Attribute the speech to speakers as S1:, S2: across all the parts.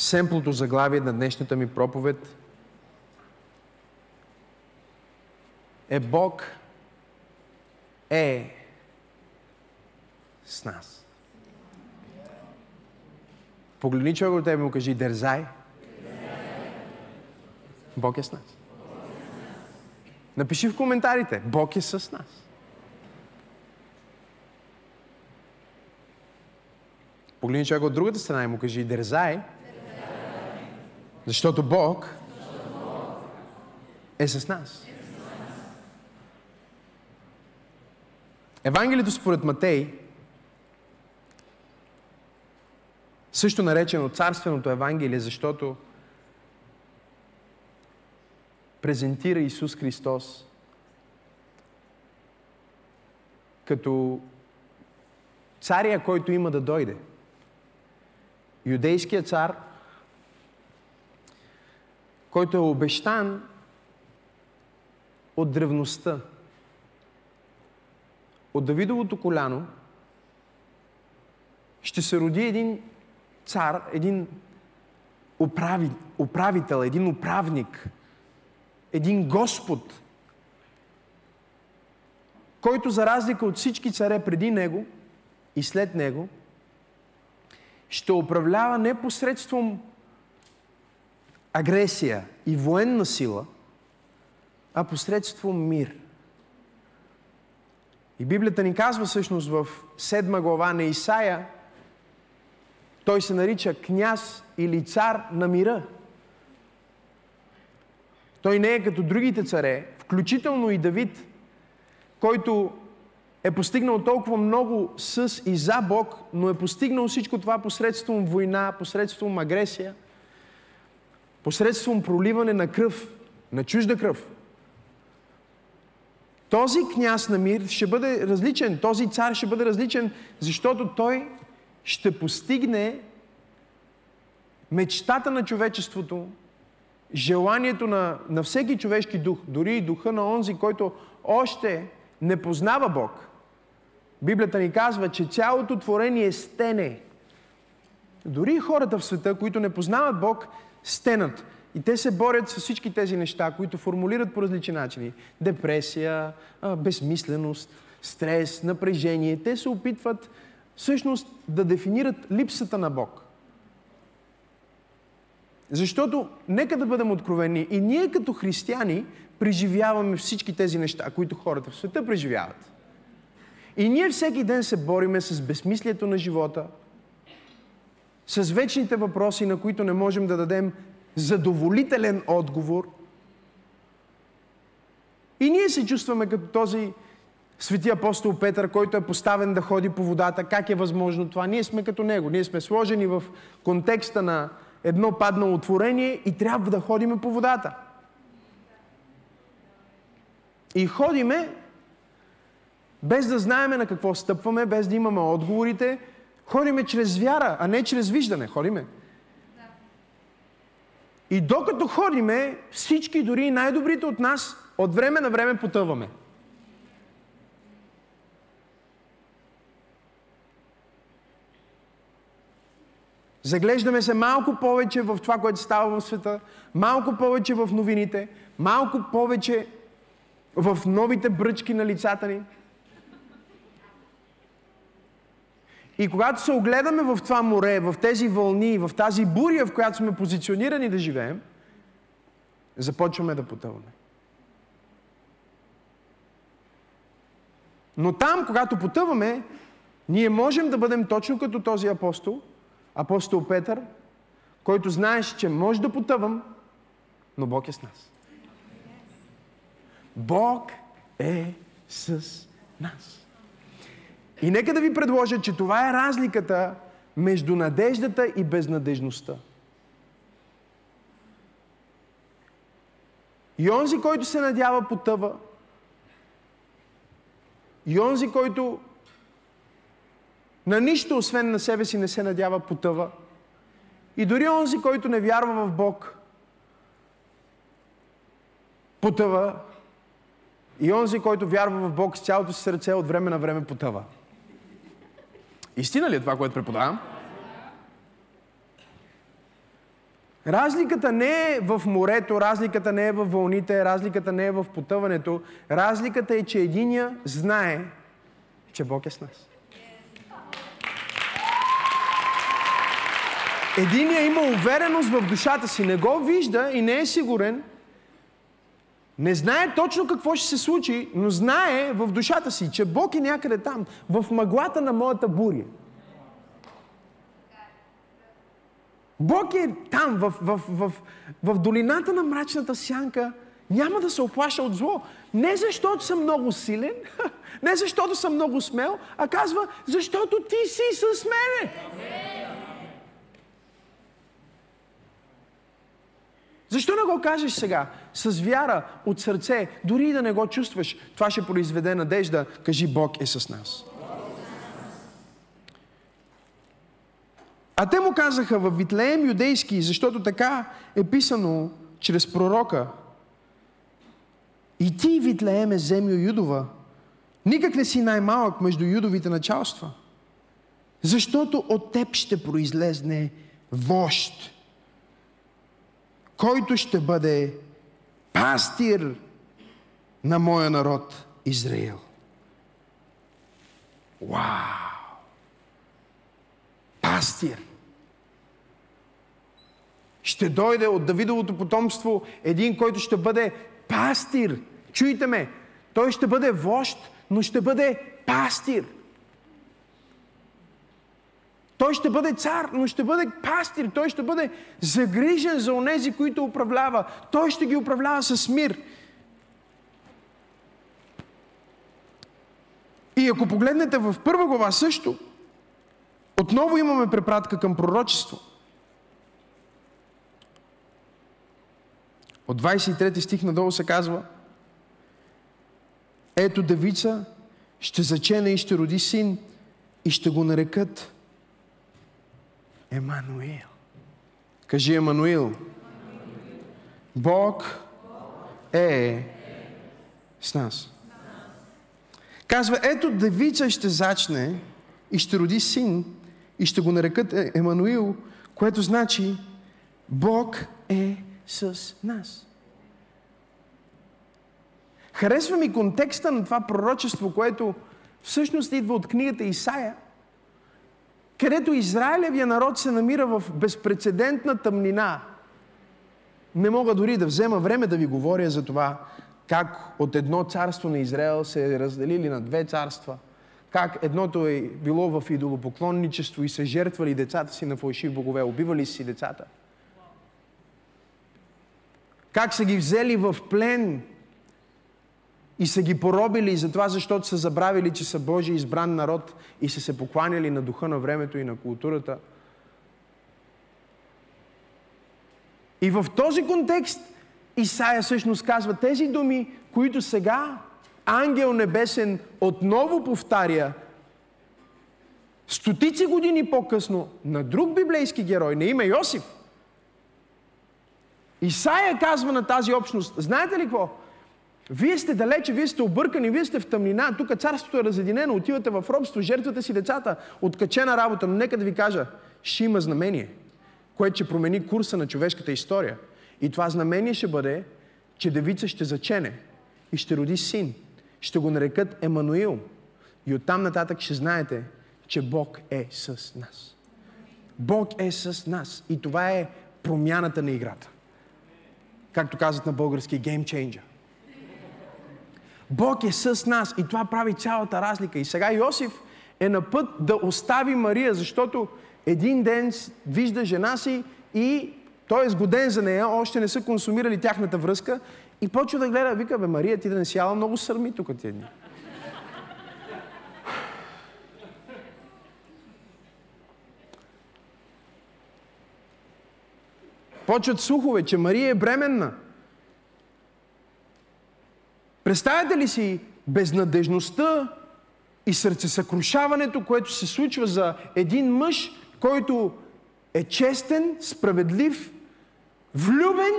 S1: семплото заглавие на днешната ми проповед е Бог е с нас. Погледни човек от тебе и му кажи, дързай. Бог е с нас. Напиши в коментарите, Бог е с нас. Погледни човек от другата страна и му кажи, дързай. Защото Бог е с нас. Евангелието според Матей, също наречено Царственото Евангелие, защото презентира Исус Христос като царя, който има да дойде. Юдейският цар, който е обещан от древността, от Давидовото коляно, ще се роди един цар, един управи, управител, един управник, един Господ, който за разлика от всички царе преди него и след него, ще управлява не посредством агресия и военна сила, а посредством мир. И Библията ни казва всъщност в седма глава на Исаия, той се нарича княз или цар на мира. Той не е като другите царе, включително и Давид, който е постигнал толкова много с и за Бог, но е постигнал всичко това посредством война, посредством агресия, посредством проливане на кръв, на чужда кръв. Този княз на мир ще бъде различен, този цар ще бъде различен, защото той ще постигне мечтата на човечеството, желанието на, на всеки човешки дух, дори и духа на онзи, който още не познава Бог. Библията ни казва, че цялото творение е стене. Дори хората в света, които не познават Бог, стенат. И те се борят с всички тези неща, които формулират по различни начини. Депресия, безмисленост, стрес, напрежение. Те се опитват всъщност да дефинират липсата на Бог. Защото, нека да бъдем откровени, и ние като християни преживяваме всички тези неща, които хората в света преживяват. И ние всеки ден се бориме с безмислието на живота, с вечните въпроси, на които не можем да дадем задоволителен отговор. И ние се чувстваме като този свети апостол Петър, който е поставен да ходи по водата. Как е възможно това? Ние сме като него. Ние сме сложени в контекста на едно паднало творение и трябва да ходиме по водата. И ходиме без да знаеме на какво стъпваме, без да имаме отговорите. Ходиме чрез вяра, а не чрез виждане. Ходиме. И докато ходиме, всички, дори най-добрите от нас, от време на време потъваме. Заглеждаме се малко повече в това, което става в света, малко повече в новините, малко повече в новите бръчки на лицата ни. И когато се огледаме в това море, в тези вълни, в тази буря, в която сме позиционирани да живеем, започваме да потъваме. Но там, когато потъваме, ние можем да бъдем точно като този апостол, апостол Петър, който знаеш, че може да потъвам, но Бог е с нас. Бог е с нас. И нека да ви предложа, че това е разликата между надеждата и безнадежността. И онзи, който се надява, потъва. И онзи, който на нищо, освен на себе си, не се надява, потъва. И дори онзи, който не вярва в Бог, потъва. И онзи, който вярва в Бог с цялото си сърце, от време на време потъва. Истина ли е това, което преподавам? Разликата не е в морето, разликата не е в вълните, разликата не е в потъването. Разликата е, че единия знае, че Бог е с нас. Единия има увереност в душата си, не го вижда и не е сигурен, не знае точно какво ще се случи, но знае в душата си, че Бог е някъде там, в мъглата на моята буря. Бог е там, в, в, в, в долината на мрачната сянка. Няма да се оплаша от зло. Не защото съм много силен, не защото съм много смел, а казва, защото ти си с мене. Защо не го кажеш сега? С вяра, от сърце, дори и да не го чувстваш, това ще произведе надежда. Кажи, Бог е с нас. А те му казаха в Витлеем юдейски, защото така е писано чрез пророка. И ти, Витлеем, е земя Юдова. Никак не си най-малък между юдовите началства. Защото от теб ще произлезне вожд, който ще бъде пастир на моя народ Израил. Вау! Пастир! Ще дойде от Давидовото потомство един, който ще бъде пастир. Чуйте ме! Той ще бъде вожд, но ще бъде пастир. Той ще бъде цар, но ще бъде пастир. Той ще бъде загрижен за онези, които управлява. Той ще ги управлява с мир. И ако погледнете в първа глава също, отново имаме препратка към пророчество. От 23 стих надолу се казва Ето девица ще зачене и ще роди син и ще го нарекат Емануил. Кажи Емануил. Бог е с нас. Казва, ето девица ще зачне и ще роди син и ще го нарекат е, Емануил, което значи Бог е с нас. Харесва ми контекста на това пророчество, което всъщност идва от книгата Исаия – където Израилевия народ се намира в безпредседентна тъмнина. Не мога дори да взема време да ви говоря за това, как от едно царство на Израел се е разделили на две царства, как едното е било в идолопоклонничество и се жертвали децата си на фалшиви богове, убивали си децата. Как са ги взели в плен и са ги поробили за това, защото са забравили, че са Божий избран народ и са се покланяли на духа на времето и на културата. И в този контекст Исаия всъщност казва тези думи, които сега ангел небесен отново повтаря стотици години по-късно на друг библейски герой на име Йосиф. Исаия казва на тази общност, знаете ли какво? Вие сте далече, вие сте объркани, вие сте в тъмнина, тук царството е разединено, отивате в робство, жертвате си децата, откачена работа, но нека да ви кажа, ще има знамение, което ще промени курса на човешката история. И това знамение ще бъде, че девица ще зачене и ще роди син. Ще го нарекат Емануил. И оттам нататък ще знаете, че Бог е с нас. Бог е с нас. И това е промяната на играта. Както казват на български, changer. Бог е с нас и това прави цялата разлика. И сега Йосиф е на път да остави Мария, защото един ден вижда жена си и той е сгоден за нея, още не са консумирали тяхната връзка и почва да гледа, вика, бе, Мария, ти да не си яла много сърми тук тия дни. Почват слухове, че Мария е бременна. Представяте ли си безнадежността и сърцесъкрушаването, което се случва за един мъж, който е честен, справедлив, влюбен,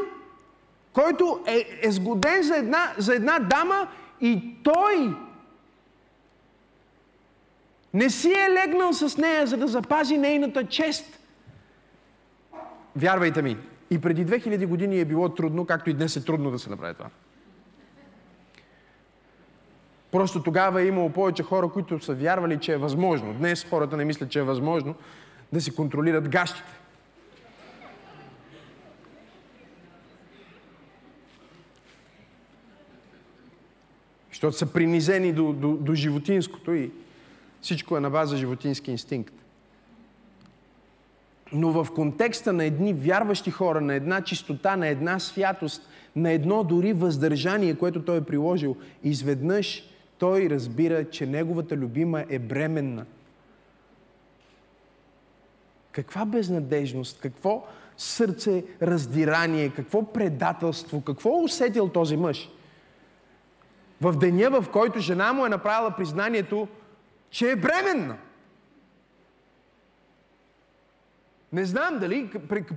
S1: който е, е сгоден за една, за една дама и той не си е легнал с нея, за да запази нейната чест. Вярвайте ми, И преди 2000 години е било трудно, както и днес е трудно да се направи това. Просто тогава е имало повече хора, които са вярвали, че е възможно. Днес хората не мислят, че е възможно да си контролират гащите. Защото са принизени до, до, до животинското и всичко е на база животински инстинкт. Но в контекста на едни вярващи хора, на една чистота, на една святост, на едно дори въздържание, което той е приложил, изведнъж той разбира, че неговата любима е бременна. Каква безнадежност, какво сърце раздирание, какво предателство, какво усетил този мъж? В деня, в който жена му е направила признанието, че е бременна. Не знам дали,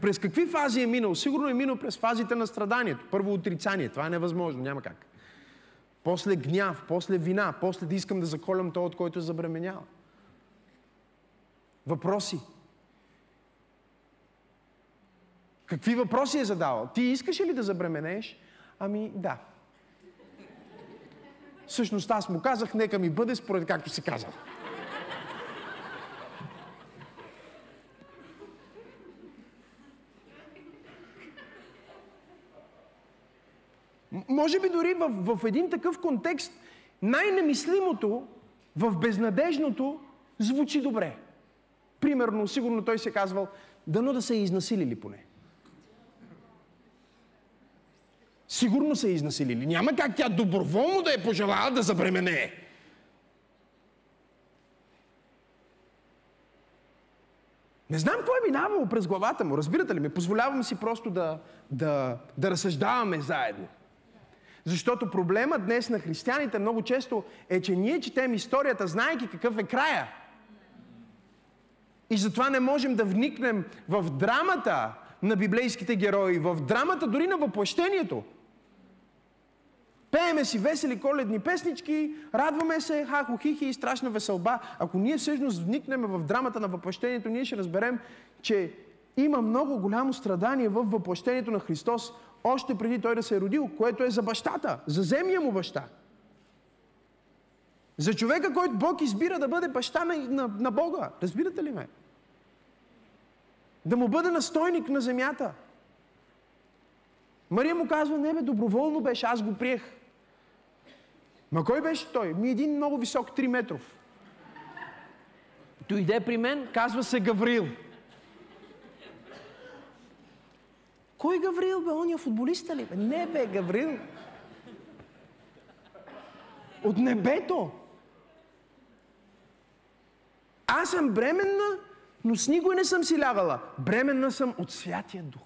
S1: през какви фази е минал. Сигурно е минал през фазите на страданието. Първо отрицание. Това е невъзможно, няма как. После гняв, после вина, после да искам да заколям то, от който е забременял. Въпроси. Какви въпроси е задавал? Ти искаш ли да забременееш? Ами да. Всъщност аз му казах, нека ми бъде според както си казал. Може би дори в, в един такъв контекст най-немислимото в безнадежното звучи добре. Примерно, сигурно той се казвал, дано да са изнасилили поне. Сигурно са изнасилили. Няма как тя доброволно да е пожелала да забременее. Не знам какво е минавало през главата му, разбирате ли ме? Позволявам си просто да, да, да разсъждаваме заедно. Защото проблема днес на християните много често е, че ние четем историята, знаеки какъв е края. И затова не можем да вникнем в драмата на библейските герои, в драмата дори на въплъщението. Пееме си весели коледни песнички, радваме се, хахо, хихи и страшна веселба. Ако ние всъщност вникнем в драмата на въплъщението, ние ще разберем, че има много голямо страдание в въплъщението на Христос, още преди той да се е родил, което е за бащата, за земния му баща. За човека, който Бог избира да бъде баща на, на, на Бога. Разбирате ли ме? Да му бъде настойник на земята. Мария му казва, не бе, доброволно беше, аз го приех. Ма кой беше той? Ми един много висок, 3 метров. Дойде при мен, казва се Гаврил. Кой Гаврил, бе? Ония футболиста ли? Бе? Не, бе, Гаврил. От небето. Аз съм бременна, но с никой не съм си лягала. Бременна съм от Святия Дух.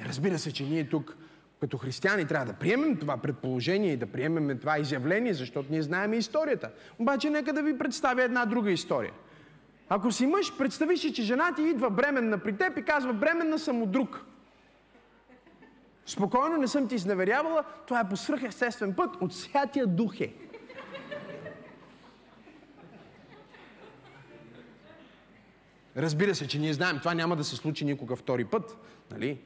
S1: Разбира се, че ние тук като християни трябва да приемем това предположение и да приемем това изявление, защото ние знаем историята. Обаче нека да ви представя една друга история. Ако си мъж, представи си, че жена ти идва бременна при теб и казва, бременна съм от друг. Спокойно, не съм ти изневерявала, това е по свръхестествен път, от Святия Дух е. Разбира се, че ние знаем, това няма да се случи никога втори път. Нали?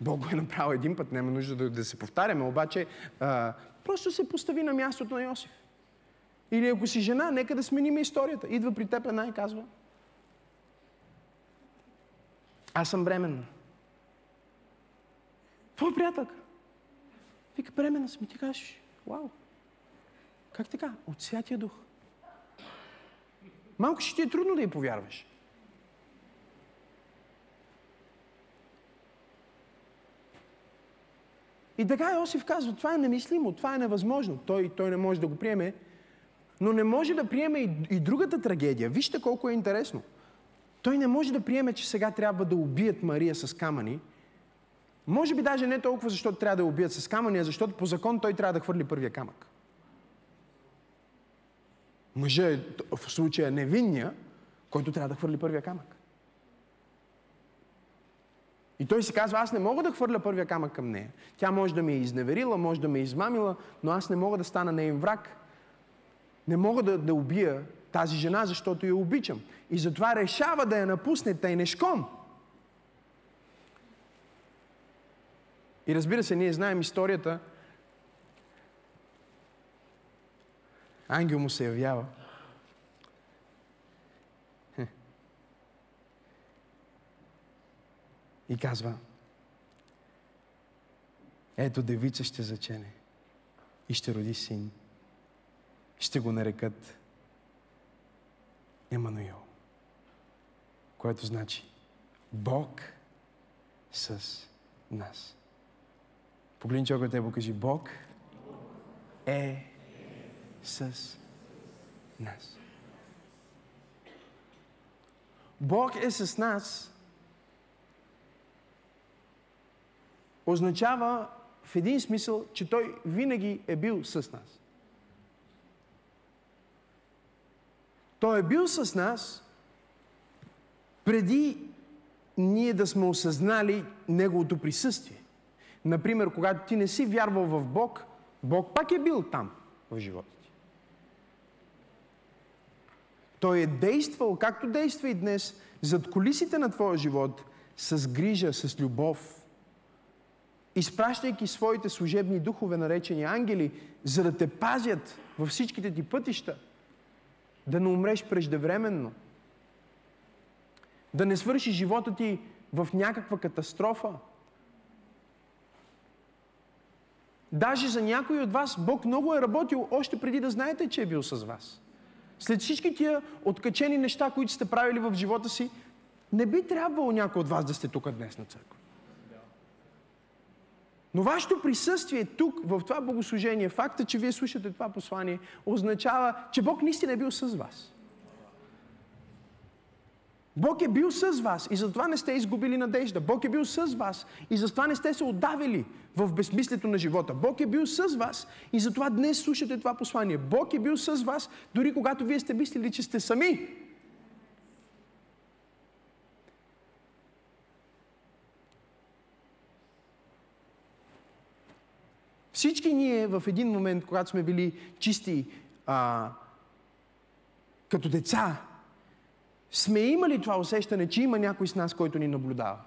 S1: Бог го е направил един път, няма нужда да, да се повтаряме, обаче а, просто се постави на мястото на Йосиф. Или ако си жена, нека да сменим историята. Идва при теб една и казва, аз съм бременна. Твой приятел. Вика, бременна съм. И ти кажеш, вау. Как така? От Святия Дух. Малко ще ти е трудно да й повярваш. И така Йосиф казва, това е немислимо, това е невъзможно. Той, той не може да го приеме, но не може да приеме и, и другата трагедия. Вижте колко е интересно. Той не може да приеме, че сега трябва да убият Мария с камъни. Може би даже не толкова, защото трябва да я убият с камъни, а защото по закон той трябва да хвърли първия камък. Мъжът е в случая невинния, който трябва да хвърли първия камък. И той си казва, аз не мога да хвърля първия камък към нея. Тя може да ме е изневерила, може да ме е измамила, но аз не мога да стана нейн враг. Не мога да, да убия тази жена, защото я обичам. И затова решава да я напусне тайнешком. И разбира се, ние знаем историята. Ангел му се явява. И казва, ето девица ще зачене и ще роди син. Ще го нарекат Емануил, което значи Бог с нас. Погледни човека те кажи, Бог е с нас. Бог е с нас означава в един смисъл, че Той винаги е бил с нас. Той е бил с нас преди ние да сме осъзнали Неговото присъствие. Например, когато ти не си вярвал в Бог, Бог пак е бил там в живота ти. Той е действал, както действа и днес, зад колисите на твоя живот, с грижа, с любов, изпращайки своите служебни духове, наречени ангели, за да те пазят във всичките ти пътища, да не умреш преждевременно, да не свърши живота ти в някаква катастрофа. Даже за някой от вас Бог много е работил още преди да знаете, че е бил с вас. След всички тия откачени неща, които сте правили в живота си, не би трябвало някой от вас да сте тук днес на църква. Но вашето присъствие тук, в това богослужение, факта, че вие слушате това послание, означава, че Бог наистина е бил с вас. Бог е бил с вас и затова не сте изгубили надежда. Бог е бил с вас и затова не сте се отдавили в безмислието на живота. Бог е бил с вас и затова днес слушате това послание. Бог е бил с вас, дори когато вие сте мислили, че сте сами. Всички ние в един момент, когато сме били чисти а, като деца, сме имали това усещане, че има някой с нас, който ни наблюдава.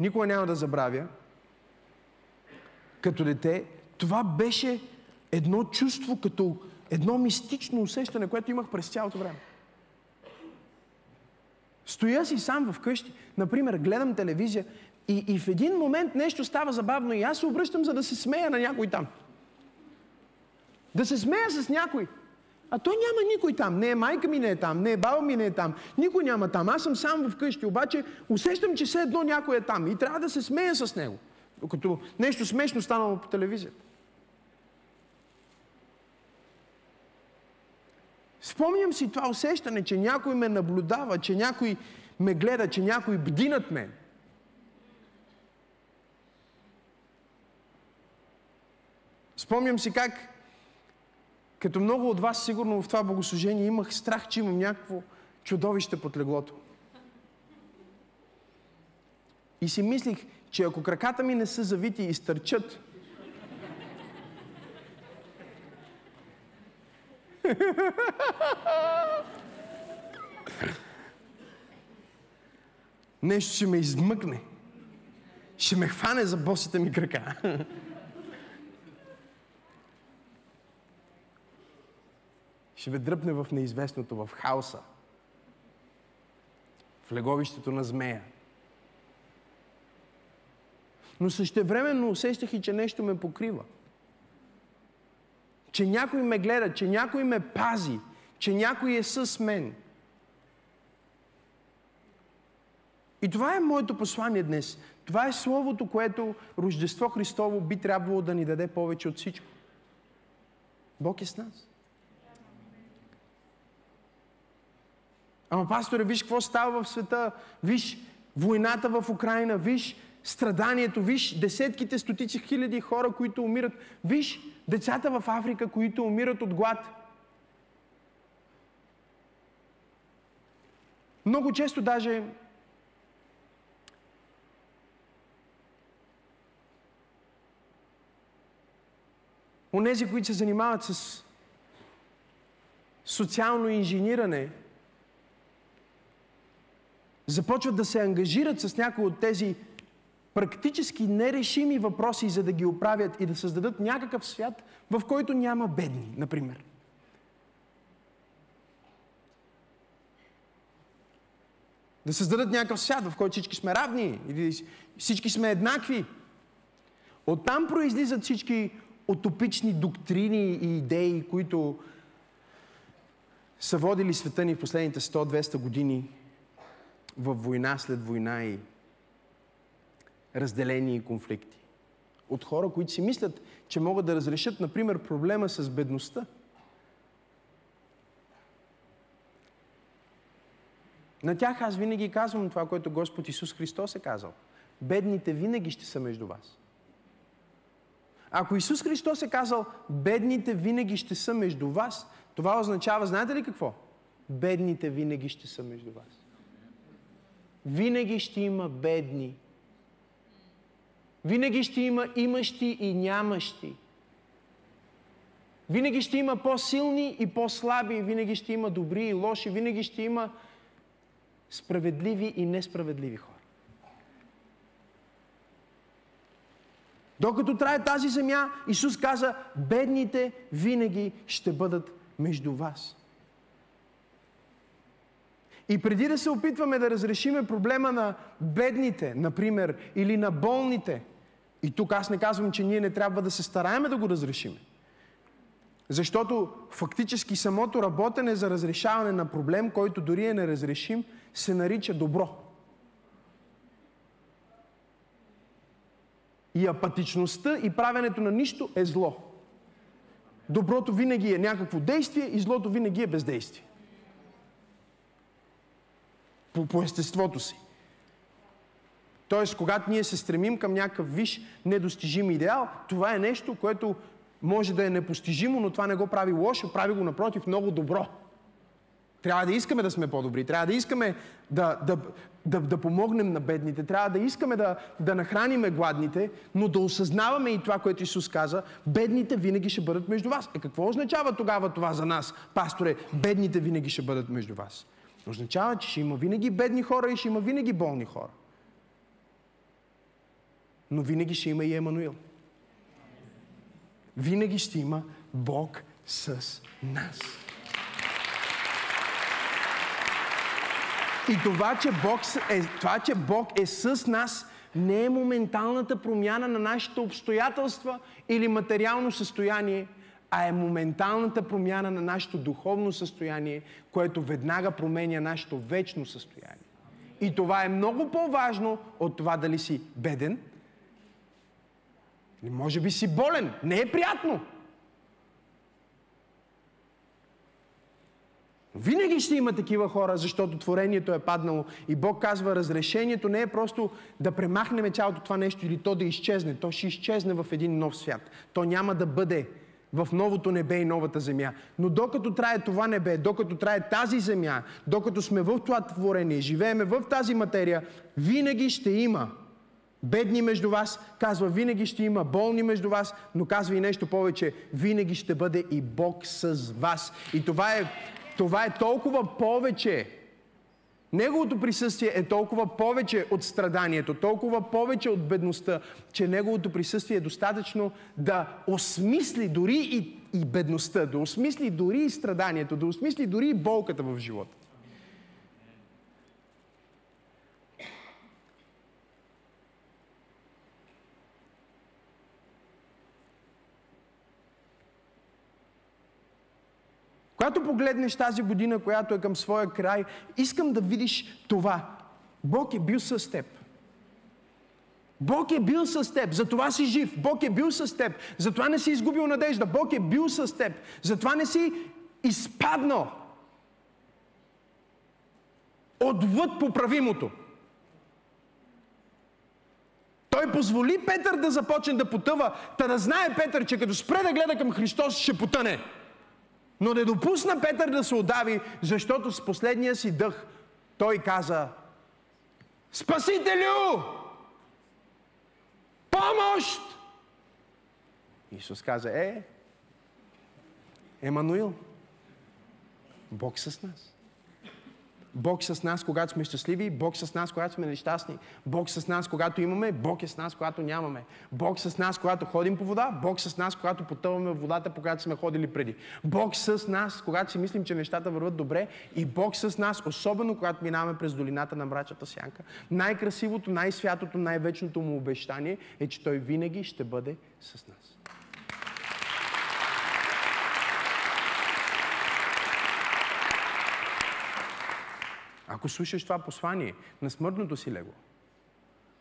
S1: Никога няма да забравя, като дете, това беше едно чувство, като едно мистично усещане, което имах през цялото време. Стоя си сам вкъщи, например, гледам телевизия и, и в един момент нещо става забавно и аз се обръщам, за да се смея на някой там. Да се смея с някой. А той няма никой там. Не е майка ми не е там, не е баба ми не е там. Никой няма там. Аз съм сам вкъщи, обаче усещам, че все едно някой е там. И трябва да се смея с него. Докато нещо смешно станало по телевизията. Спомням си това усещане, че някой ме наблюдава, че някой ме гледа, че някой бди над мен. Спомням си как, като много от вас сигурно в това богослужение, имах страх, че имам някакво чудовище под леглото. И си мислих, че ако краката ми не са завити и стърчат, нещо ще ме измъкне. Ще ме хване за босите ми крака. ще ме дръпне в неизвестното, в хаоса, в леговището на змея. Но същевременно усещах и, че нещо ме покрива. Че някой ме гледа, че някой ме пази, че някой е с мен. И това е моето послание днес. Това е Словото, което Рождество Христово би трябвало да ни даде повече от всичко. Бог е с нас. Ама, пасторе, виж какво става в света. Виж войната в Украина. Виж страданието. Виж десетките, стотици хиляди хора, които умират. Виж децата в Африка, които умират от глад. Много често даже Онези, които се занимават с социално инжениране, започват да се ангажират с някои от тези практически нерешими въпроси, за да ги оправят и да създадат някакъв свят, в който няма бедни, например. Да създадат някакъв свят, в който всички сме равни или всички сме еднакви. Оттам произлизат всички утопични доктрини и идеи, които са водили света ни в последните 100-200 години в война след война и разделение и конфликти. От хора, които си мислят, че могат да разрешат, например, проблема с бедността. На тях аз винаги казвам това, което Господ Исус Христос е казал. Бедните винаги ще са между вас. Ако Исус Христос е казал, бедните винаги ще са между вас, това означава, знаете ли какво? Бедните винаги ще са между вас. Винаги ще има бедни. Винаги ще има имащи и нямащи. Винаги ще има по-силни и по-слаби, винаги ще има добри и лоши, винаги ще има справедливи и несправедливи хора. Докато трае тази земя, Исус каза, бедните винаги ще бъдат между вас. И преди да се опитваме да разрешиме проблема на бедните, например, или на болните, и тук аз не казвам, че ние не трябва да се стараеме да го разрешиме. Защото фактически самото работене за разрешаване на проблем, който дори е неразрешим, се нарича добро. И апатичността и правенето на нищо е зло. Доброто винаги е някакво действие и злото винаги е бездействие. По, по естеството си. Тоест, когато ние се стремим към някакъв виш, недостижим идеал, това е нещо, което може да е непостижимо, но това не го прави лошо, прави го напротив много добро. Трябва да искаме да сме по-добри, трябва да искаме да, да, да, да помогнем на бедните, трябва да искаме да, да нахраниме гладните, но да осъзнаваме и това, което Исус каза, бедните винаги ще бъдат между вас. Е какво означава тогава това за нас, пасторе? Бедните винаги ще бъдат между вас. Означава, че ще има винаги бедни хора и ще има винаги болни хора. Но винаги ще има и Емануил. Винаги ще има Бог с нас. И това, че Бог е, това, че Бог е с нас, не е моменталната промяна на нашите обстоятелства или материално състояние, а е моменталната промяна на нашето духовно състояние, което веднага променя нашето вечно състояние. И това е много по-важно от това дали си беден. Или може би си болен. Не е приятно. Винаги ще има такива хора, защото творението е паднало. И Бог казва, разрешението не е просто да премахнем цялото това нещо или то да изчезне. То ще изчезне в един нов свят. То няма да бъде в новото небе и новата земя. Но докато трае това небе, докато трае тази земя, докато сме в това творение, живееме в тази материя, винаги ще има бедни между вас, казва винаги ще има болни между вас, но казва и нещо повече, винаги ще бъде и Бог с вас. И това е това е толкова повече. Неговото присъствие е толкова повече от страданието, толкова повече от бедността, че Неговото присъствие е достатъчно да осмисли дори и, и бедността, да осмисли дори и страданието, да осмисли дори и болката в живота. Когато погледнеш тази година, която е към своя край, искам да видиш това. Бог е бил с теб. Бог е бил с теб, затова си жив. Бог е бил с теб, затова не си изгубил надежда. Бог е бил с теб, затова не си изпаднал отвъд поправимото. Той позволи Петър да започне да потъва, та да знае Петър, че като спре да гледа към Христос, ще потъне. Но не допусна Петър да се отдави, защото с последния си дъх той каза Спасителю! Помощ! Исус каза, е, Емануил. Бог с нас. Бог с нас, когато сме щастливи, Бог с нас, когато сме нещастни. Бог с нас, когато имаме, Бог е с нас, когато нямаме. Бог с нас, когато ходим по вода, Бог с нас, когато потъваме в водата, по която сме ходили преди. Бог с нас, когато си мислим, че нещата върват добре и Бог с нас, особено когато минаваме през долината на мрачата сянка. Най-красивото, най-святото, най-вечното му обещание е, че Той винаги ще бъде с нас. Ако слушаш това послание на смъртното си легло,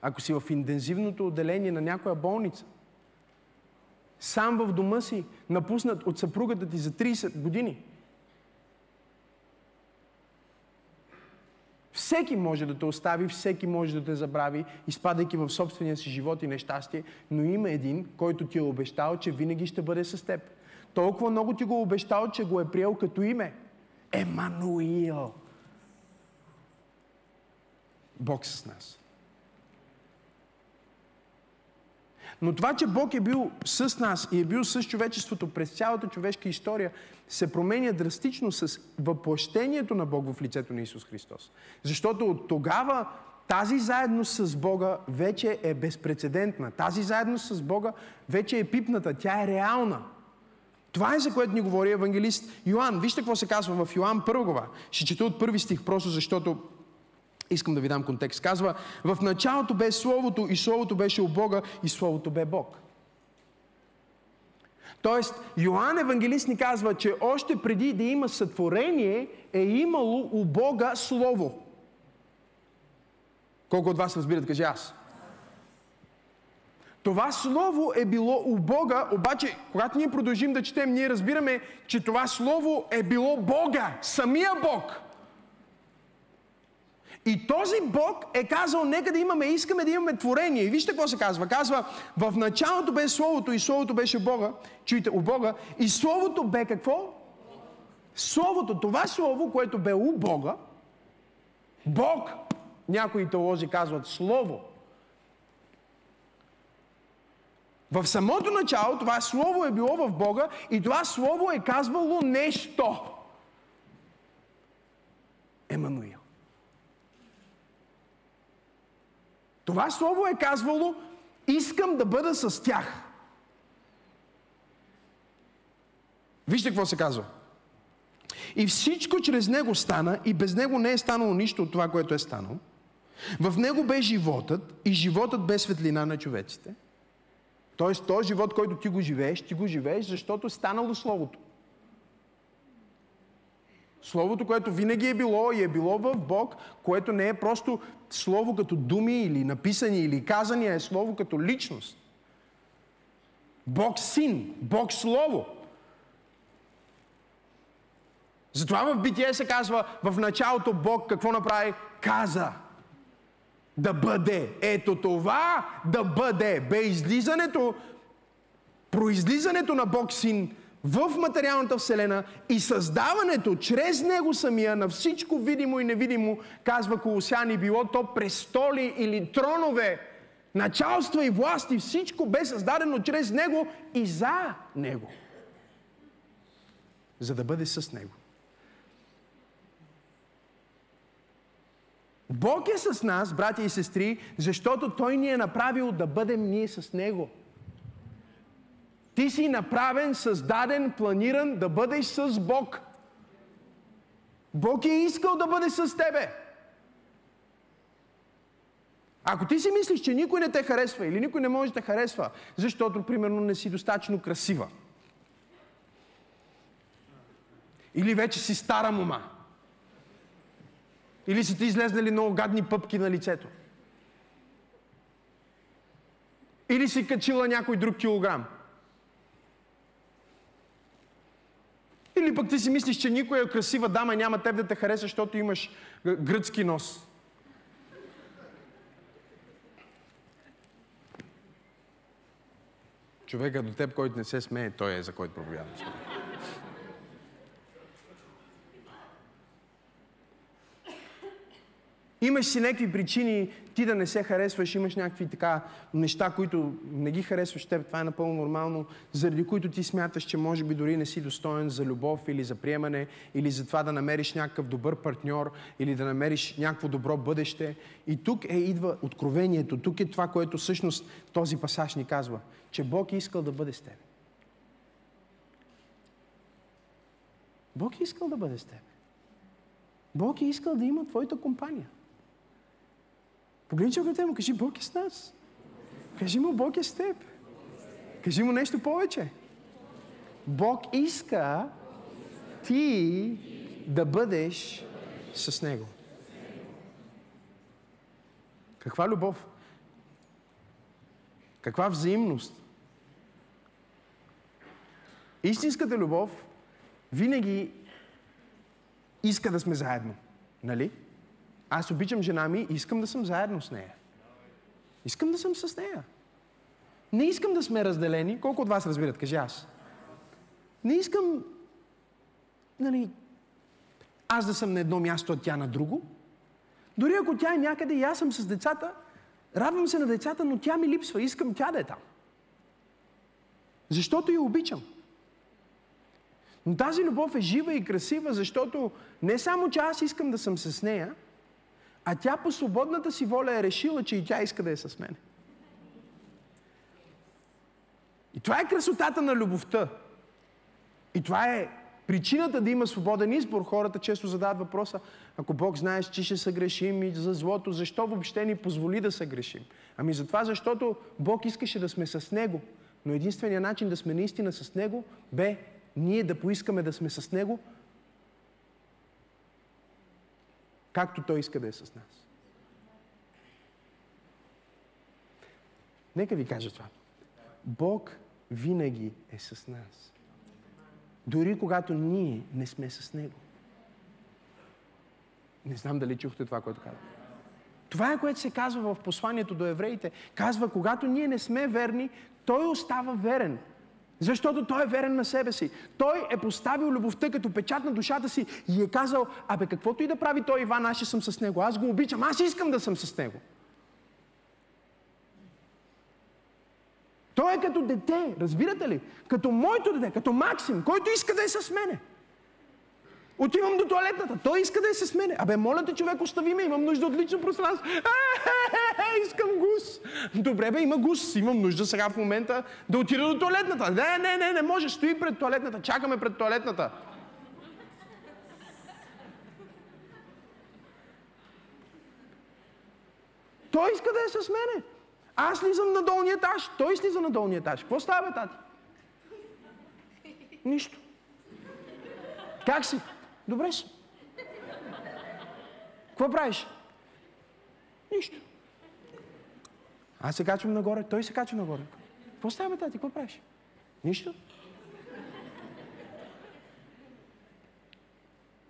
S1: ако си в интензивното отделение на някоя болница, сам в дома си, напуснат от съпругата ти за 30 години, Всеки може да те остави, всеки може да те забрави, изпадайки в собствения си живот и нещастие, но има един, който ти е обещал, че винаги ще бъде с теб. Толкова много ти го е обещал, че го е приел като име. Емануил. Бог с нас. Но това, че Бог е бил с нас и е бил с човечеството през цялата човешка история, се променя драстично с въплъщението на Бог в лицето на Исус Христос. Защото от тогава тази заедност с Бога вече е безпредседентна. Тази заедност с Бога вече е пипната. Тя е реална. Това е за което ни говори евангелист Йоанн. Вижте какво се казва в Йоанн първа глава. Ще чета от първи стих, просто защото Искам да ви дам контекст. Казва, в началото бе Словото и Словото беше у Бога и Словото бе Бог. Тоест, Йоанн Евангелист ни казва, че още преди да има сътворение, е имало у Бога Слово. Колко от вас разбират, каже аз. Това Слово е било у Бога, обаче, когато ние продължим да четем, ние разбираме, че това Слово е било Бога, самия Бог. И този Бог е казал, нека да имаме, искаме да имаме творение. И вижте какво се казва. Казва, в началото бе Словото и Словото беше Бога. Чуйте, у Бога. И Словото бе какво? Словото, това Слово, което бе у Бога, Бог, някои теолози казват Слово. В самото начало това Слово е било в Бога и това Слово е казвало нещо. Емануил. Това слово е казвало, искам да бъда с тях. Вижте какво се казва. И всичко чрез него стана, и без него не е станало нищо от това, което е станало. В него бе животът, и животът бе светлина на човеците. Тоест, този живот, който ти го живееш, ти го живееш, защото е станало Словото. Словото, което винаги е било и е било в Бог, което не е просто слово като думи или написани или казани, а е слово като личност. Бог син, Бог слово. Затова в битие се казва в началото Бог какво направи? Каза. Да бъде. Ето това да бъде. Бе излизането, произлизането на Бог син в материалната вселена и създаването чрез него самия на всичко видимо и невидимо, казва Колосяни, било то престоли или тронове, началства и власти, всичко бе създадено чрез него и за него. За да бъде с него. Бог е с нас, брати и сестри, защото Той ни е направил да бъдем ние с Него. Ти си направен, създаден, планиран да бъдеш с Бог. Бог е искал да бъде с тебе. Ако ти си мислиш, че никой не те харесва или никой не може да харесва, защото, примерно, не си достатъчно красива, или вече си стара мума, или са ти излезнали много гадни пъпки на лицето, или си качила някой друг килограм – Или пък ти си мислиш, че никоя красива дама няма теб да те хареса, защото имаш гръцки нос. Човека до теб, който не се смее, той е за който проповядвам. Имаш си някакви причини ти да не се харесваш, имаш някакви така неща, които не ги харесваш теб, това е напълно нормално, заради които ти смяташ, че може би дори не си достоен за любов или за приемане, или за това да намериш някакъв добър партньор, или да намериш някакво добро бъдеще. И тук е идва откровението, тук е това, което всъщност този пасаж ни казва, че Бог е искал да бъде с теб. Бог е искал да бъде с теб. Бог е искал да има твоята компания. Погледни човека му, кажи, Бог е с нас. Кажи му, Бог е с теб. Кажи му нещо повече. Бог иска ти да бъдеш с Него. Каква любов? Каква взаимност? Истинската любов винаги иска да сме заедно. Нали? Аз обичам жена ми и искам да съм заедно с нея. Искам да съм с нея. Не искам да сме разделени. Колко от вас разбират? Кажи аз. Не искам, нали, аз да съм на едно място, а тя на друго. Дори ако тя е някъде и аз съм с децата, радвам се на децата, но тя ми липсва. Искам тя да е там. Защото я обичам. Но тази любов е жива и красива, защото не само, че аз искам да съм с нея, а тя по свободната си воля е решила, че и тя иска да е с мен. И това е красотата на любовта. И това е причината да има свободен избор. Хората често задават въпроса, ако Бог знае, че ще се грешим и за злото, защо въобще ни позволи да се грешим? Ами затова, защото Бог искаше да сме с Него. Но единственият начин да сме наистина с Него бе ние да поискаме да сме с Него, както Той иска да е с нас. Нека ви кажа това. Бог винаги е с нас. Дори когато ние не сме с Него. Не знам дали чухте това, което казвам. Това е което се казва в посланието до евреите. Казва, когато ние не сме верни, Той остава верен. Защото той е верен на себе си. Той е поставил любовта като печат на душата си и е казал, абе каквото и да прави той Иван, аз ще съм с него. Аз го обичам, аз искам да съм с него. Той е като дете, разбирате ли? Като моето дете, като Максим, който иска да е с мене. Отивам до туалетната. Той иска да е с мене. Абе, моля те, човек, остави ме. Имам нужда от лично пространство. Е, искам гус. Добре, бе, има гус. Имам нужда сега в момента да отида до туалетната. Не, не, не, не може. Стои пред туалетната. Чакаме пред туалетната. Той иска да е с мене. Аз слизам на долния етаж. Той слиза на долния етаж. Какво става, бе, тати? Нищо. Как си? Добре си. Какво правиш? Нищо. Аз се качвам нагоре, той се качва нагоре. Какво става, тати? Какво правиш? Нищо.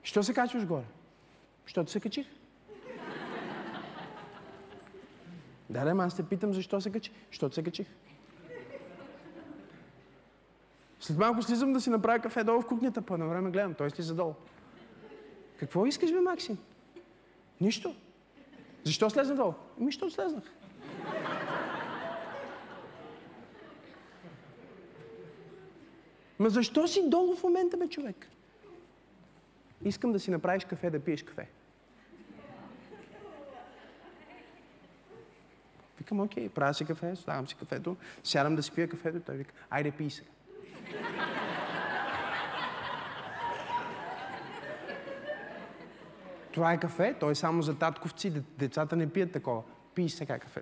S1: Що се качваш горе? Защото се качих. Да, да, аз те питам защо се качих. Защото се качих. След малко слизам да си направя кафе долу в кухнята, по едно време гледам, той слиза долу. Какво искаш, бе, Максим? Нищо. Защо слезна долу? Ами, защото слезнах. Ма защо си долу в момента, бе, човек? Искам да си направиш кафе, да пиеш кафе. Викам, окей, правя си кафе, ставам си кафето, сядам да си пия кафето, той вика, айде пий сега. Това е кафе, той е само за татковци, децата не пият такова. Пий сега кафе.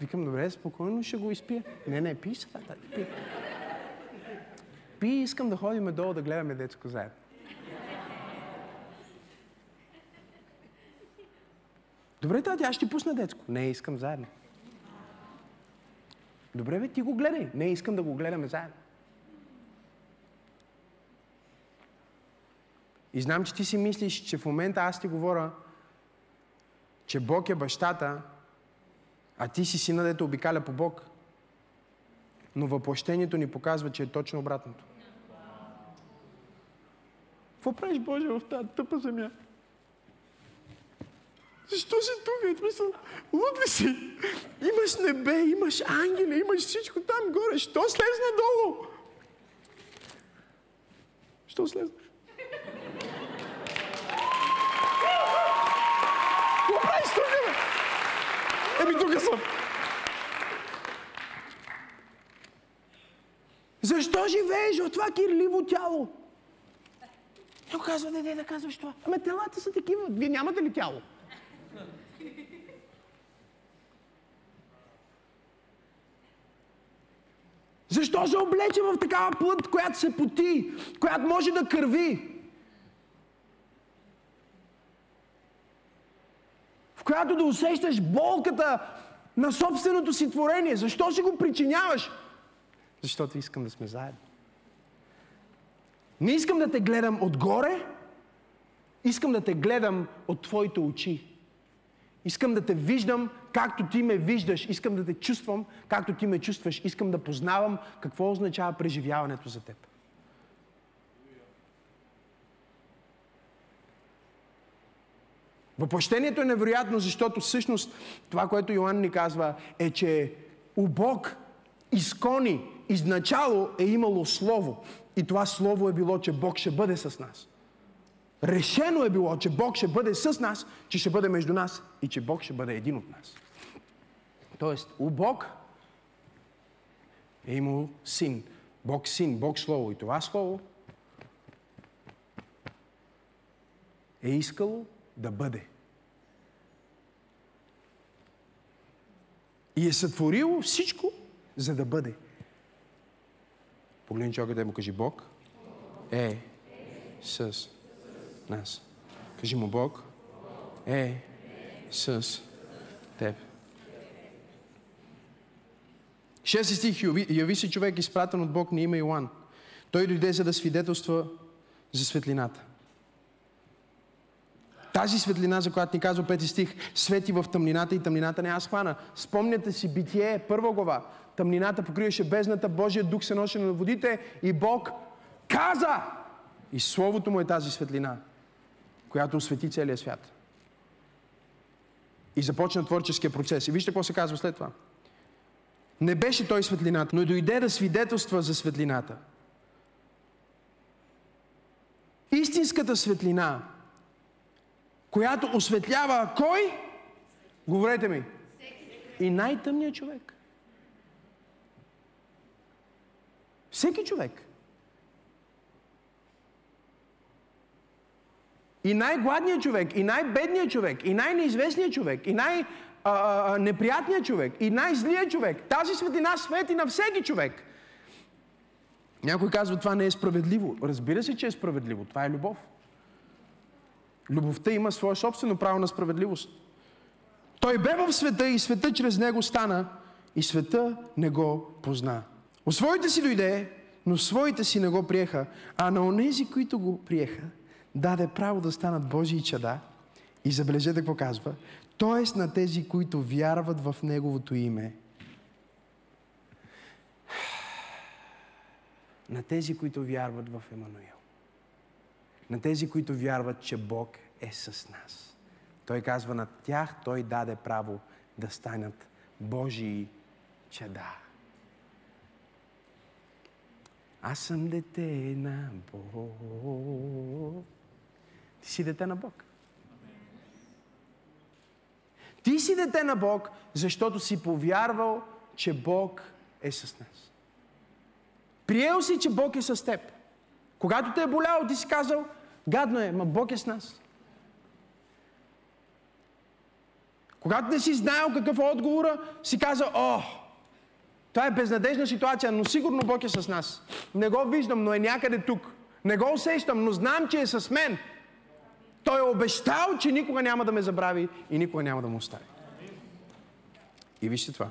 S1: Викам, добре, спокойно ще го изпия. Не, не, пий сега, тати, пий. Пи, искам да ходим долу да гледаме детско заедно. Добре, тати, аз ще пусна детско. Не, искам заедно. Добре, бе, ти го гледай. Не, искам да го гледаме заедно. И знам, че ти си мислиш, че в момента аз ти говоря, че Бог е бащата, а ти си сина, дето обикаля по Бог. Но въплощението ни показва, че е точно обратното. Какво правиш, Боже, в тази тъпа земя? Защо си тук? Смисъл, луд ли си? Имаш небе, имаш ангели, имаш всичко там горе. Що слезна долу? Що слезнеш? Какво правиш тук, бе? Еми, тук съм. Защо живееш в това кирливо тяло? Той казва, не, не да казваш това. Ами телата са такива. Вие нямате ли тяло? Защо се облече в такава плът, която се поти, която може да кърви? В която да усещаш болката на собственото си творение. Защо си го причиняваш? Защото искам да сме заедно. Не искам да те гледам отгоре, искам да те гледам от твоите очи. Искам да те виждам както ти ме виждаш. Искам да те чувствам както ти ме чувстваш. Искам да познавам какво означава преживяването за теб. Въплъщението е невероятно, защото всъщност това, което Йоанн ни казва, е, че у Бог изкони, изначало е имало Слово. И това Слово е било, че Бог ще бъде с нас. Решено е било, че Бог ще бъде с нас, че ще бъде между нас и че Бог ще бъде един от нас. Тоест, у Бог е имал син. Бог син, Бог Слово. И това Слово е искало да бъде. И е сътворило всичко, за да бъде. Погледни човека да му кажи Бог е с нас. Кажи му Бог е с теб. Шести стих. Яви се човек, изпратен от Бог на име Йоан. Той дойде за да свидетелства за светлината. Тази светлина, за която ни казва пети стих, свети в тъмнината и тъмнината не аз хвана. Спомняте си Битие, първа глава. Тъмнината покриваше бездната, Божия дух се носи на водите и Бог каза. И Словото му е тази светлина, която освети целия свят. И започна творческия процес. И вижте какво се казва след това. Не беше той светлината, но дойде да свидетелства за светлината. Истинската светлина, която осветлява кой? Говорете ми. И най-тъмният човек. Всеки човек. И най-гладният човек, и най-бедният човек, и най-неизвестният човек, и най-неприятният човек, и най-злият човек. Тази светлина свети на всеки човек. Някой казва, това не е справедливо. Разбира се, че е справедливо. Това е любов. Любовта има свое собствено право на справедливост. Той бе в света и света чрез него стана и света не го позна. От своите си дойде, но своите си не го приеха, а на онези, които го приеха, даде право да станат Божии чада. И забележете какво казва. Тоест на тези, които вярват в Неговото име. На тези, които вярват в Емануил. На тези, които вярват, че Бог е с нас. Той казва на тях, Той даде право да станат Божии чада. Аз съм дете на Бог. Ти си дете на Бог. Ти си дете на Бог, защото си повярвал, че Бог е с нас. Приел си, че Бог е с теб. Когато те е боляло, ти си казал, гадно е, ма Бог е с нас. Когато не си знаел какъв е отговора, си казал, о, това е безнадежна ситуация, но сигурно Бог е с нас. Не го виждам, но е някъде тук. Не го усещам, но знам, че е с мен. Той е обещал, че никога няма да ме забрави и никога няма да му остави. И вижте това.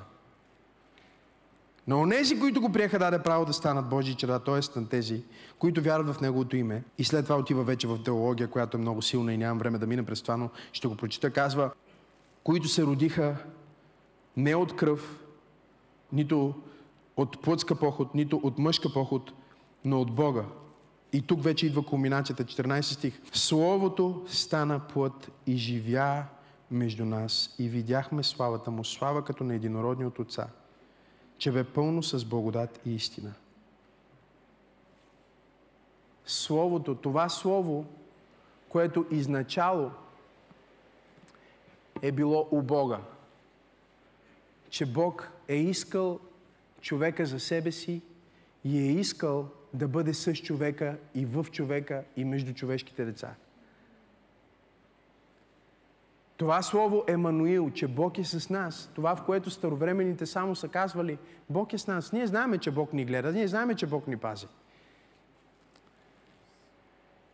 S1: На онези, които го приеха, даде право да станат Божии чеда, т.е. на тези, които вярват в Неговото име. И след това отива вече в теология, която е много силна и нямам време да мина през това, но ще го прочита. Казва, които се родиха не от кръв, нито от плътска поход, нито от мъжка поход, но от Бога. И тук вече идва кулминацията, 14 стих. Словото стана плът и живя между нас и видяхме славата му, слава като на единородни от Отца, че бе пълно с благодат и истина. Словото, това Слово, което изначало е било у Бога, че Бог е искал човека за себе си и е искал да бъде с човека и в човека и между човешките деца. Това слово Емануил, че Бог е с нас, това в което старовременните само са казвали, Бог е с нас. Ние знаеме, че Бог ни гледа, ние знаеме, че Бог ни пази.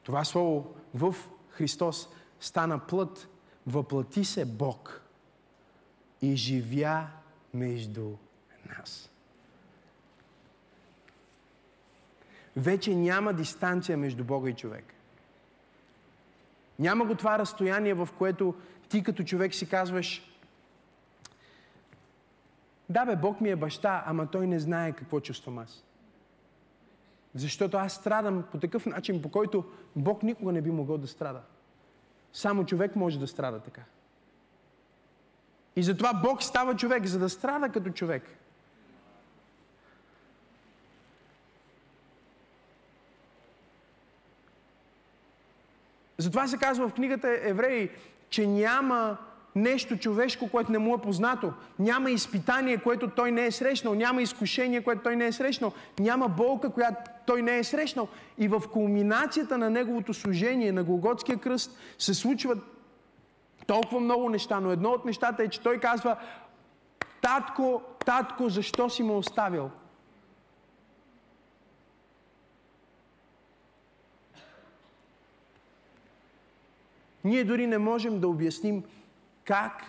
S1: Това слово в Христос стана плът, въплати се Бог и живя между нас. Вече няма дистанция между Бога и човек. Няма го това разстояние, в което ти като човек си казваш да бе, Бог ми е баща, ама той не знае какво чувствам аз. Защото аз страдам по такъв начин, по който Бог никога не би могъл да страда. Само човек може да страда така. И затова Бог става човек, за да страда като човек. Затова се казва в книгата Евреи, че няма нещо човешко, което не му е познато. Няма изпитание, което той не е срещнал. Няма изкушение, което той не е срещнал. Няма болка, която той не е срещнал. И в кулминацията на неговото служение, на Голготския кръст, се случват толкова много неща, но едно от нещата е, че той казва, татко, татко, защо си ме оставил? Ние дори не можем да обясним как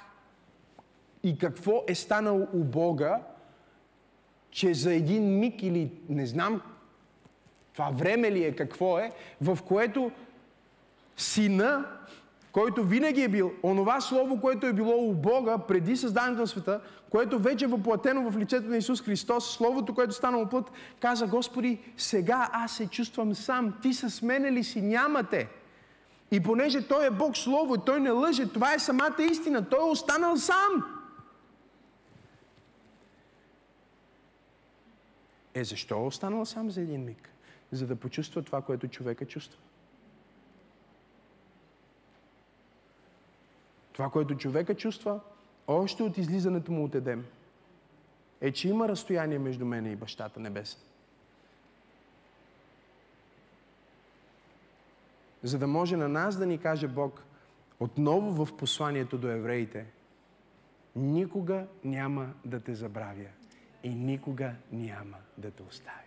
S1: и какво е станало у Бога, че за един миг или не знам това време ли е, какво е, в което сина, който винаги е бил, онова слово, което е било у Бога преди създаването на света, което вече е въплатено в лицето на Исус Христос, словото, което станало плът, каза, Господи, сега аз се чувствам сам, ти с мене ли си, нямате. И понеже Той е Бог Слово и Той не лъже, това е самата истина. Той е останал сам. Е, защо е останал сам за един миг? За да почувства това, което човека чувства. Това, което човека чувства, още от излизането му от Едем, е, че има разстояние между мене и бащата небесен. За да може на нас да ни каже Бог отново в посланието до евреите, никога няма да те забравя и никога няма да те оставя.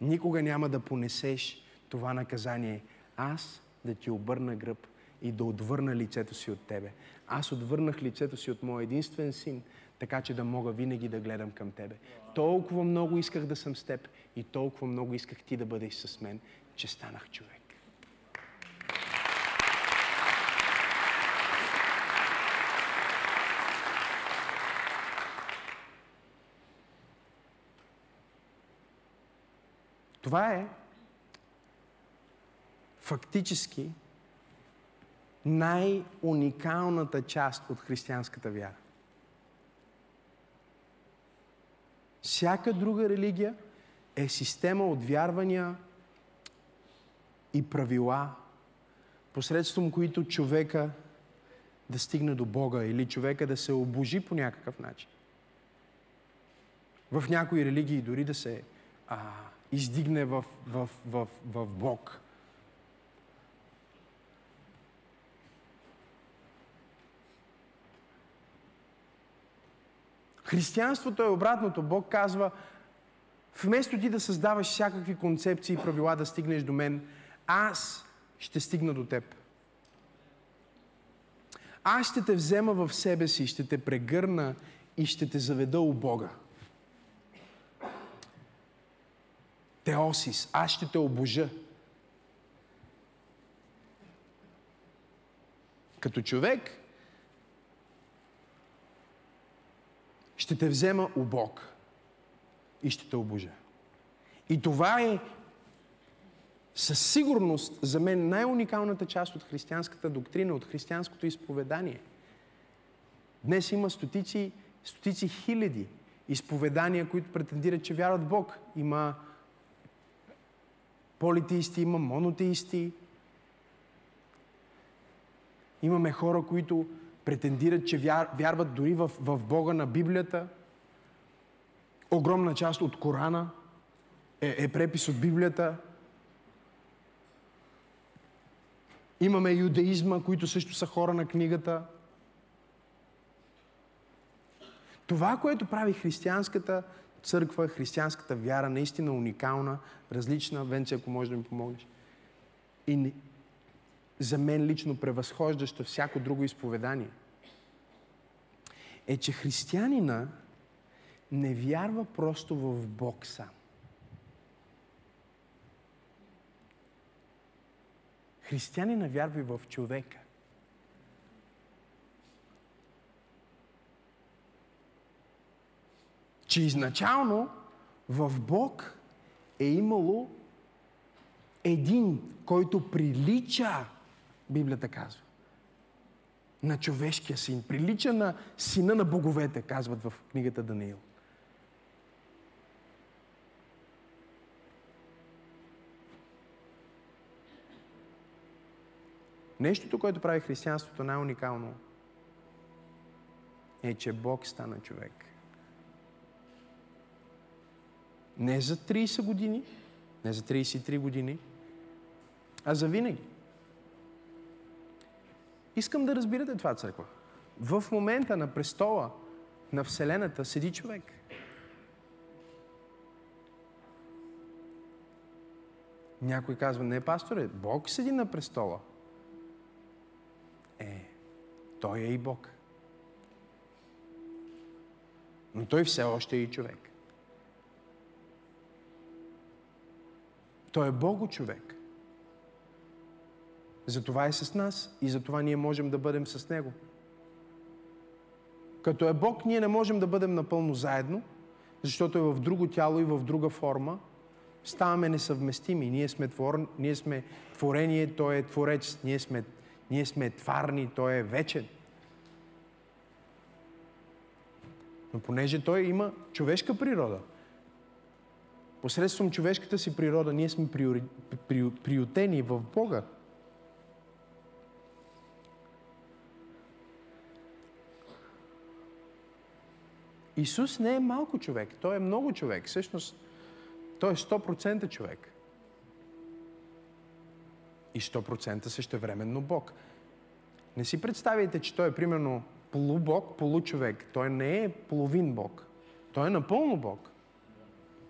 S1: Никога няма да понесеш това наказание. Аз да ти обърна гръб и да отвърна лицето си от тебе. Аз отвърнах лицето си от моя единствен син, така че да мога винаги да гледам към тебе. Толкова много исках да съм с теб и толкова много исках ти да бъдеш с мен, че станах човек. Това е фактически най-уникалната част от християнската вяра. Всяка друга религия е система от вярвания и правила, посредством които човека да стигне до Бога или човека да се обожи по някакъв начин. В някои религии дори да се а, издигне в, в, в, в Бог. Християнството е обратното. Бог казва, вместо ти да създаваш всякакви концепции и правила да стигнеш до мен, аз ще стигна до теб. Аз ще те взема в себе си, ще те прегърна и ще те заведа у Бога. Теосис, аз ще те обожа. Като човек ще те взема у Бог и ще те обожа. И това е със сигурност за мен най-уникалната част от християнската доктрина, от християнското изповедание. Днес има стотици, стотици хиляди изповедания, които претендират, че вярват Бог. Има политеисти, има монотеисти. Имаме хора, които претендират, че вяр, вярват дори в, в Бога на Библията. Огромна част от Корана е, е препис от Библията. Имаме юдеизма, които също са хора на книгата. Това, което прави християнската църква, християнската вяра, наистина уникална, различна, Венце, ако можеш да ми помогнеш. И за мен лично превъзхождаща всяко друго изповедание, е, че християнина не вярва просто в Бог сам. Християнина вярва и в човека. Че изначално в Бог е имало един, който прилича, Библията казва, на човешкия син. Прилича на сина на боговете, казват в книгата Даниил. Нещото, което прави християнството най-уникално, е, че Бог стана човек. Не за 30 години, не за 33 години, а за винаги. Искам да разбирате това, църква. В момента на престола на Вселената седи човек. Някой казва, не, пасторе, Бог седи на престола. Е, той е и Бог. Но той все още е и човек. Той е Бого човек. Затова е с нас и затова ние можем да бъдем с Него. Като е Бог, ние не можем да бъдем напълно заедно, защото е в друго тяло и в друга форма. Ставаме несъвместими. Ние сме, твор... ние сме творение, Той е Творец. Ние сме, ние сме тварни, Той е вечен. Но понеже Той има човешка природа, посредством човешката си природа, ние сме приори... при... приютени в Бога. Исус не е малко човек, Той е много човек. Всъщност, Той е 100% човек. И 100% същевременно Бог. Не си представяйте, че Той е примерно полубог, получовек. Той не е половин Бог. Той е напълно Бог.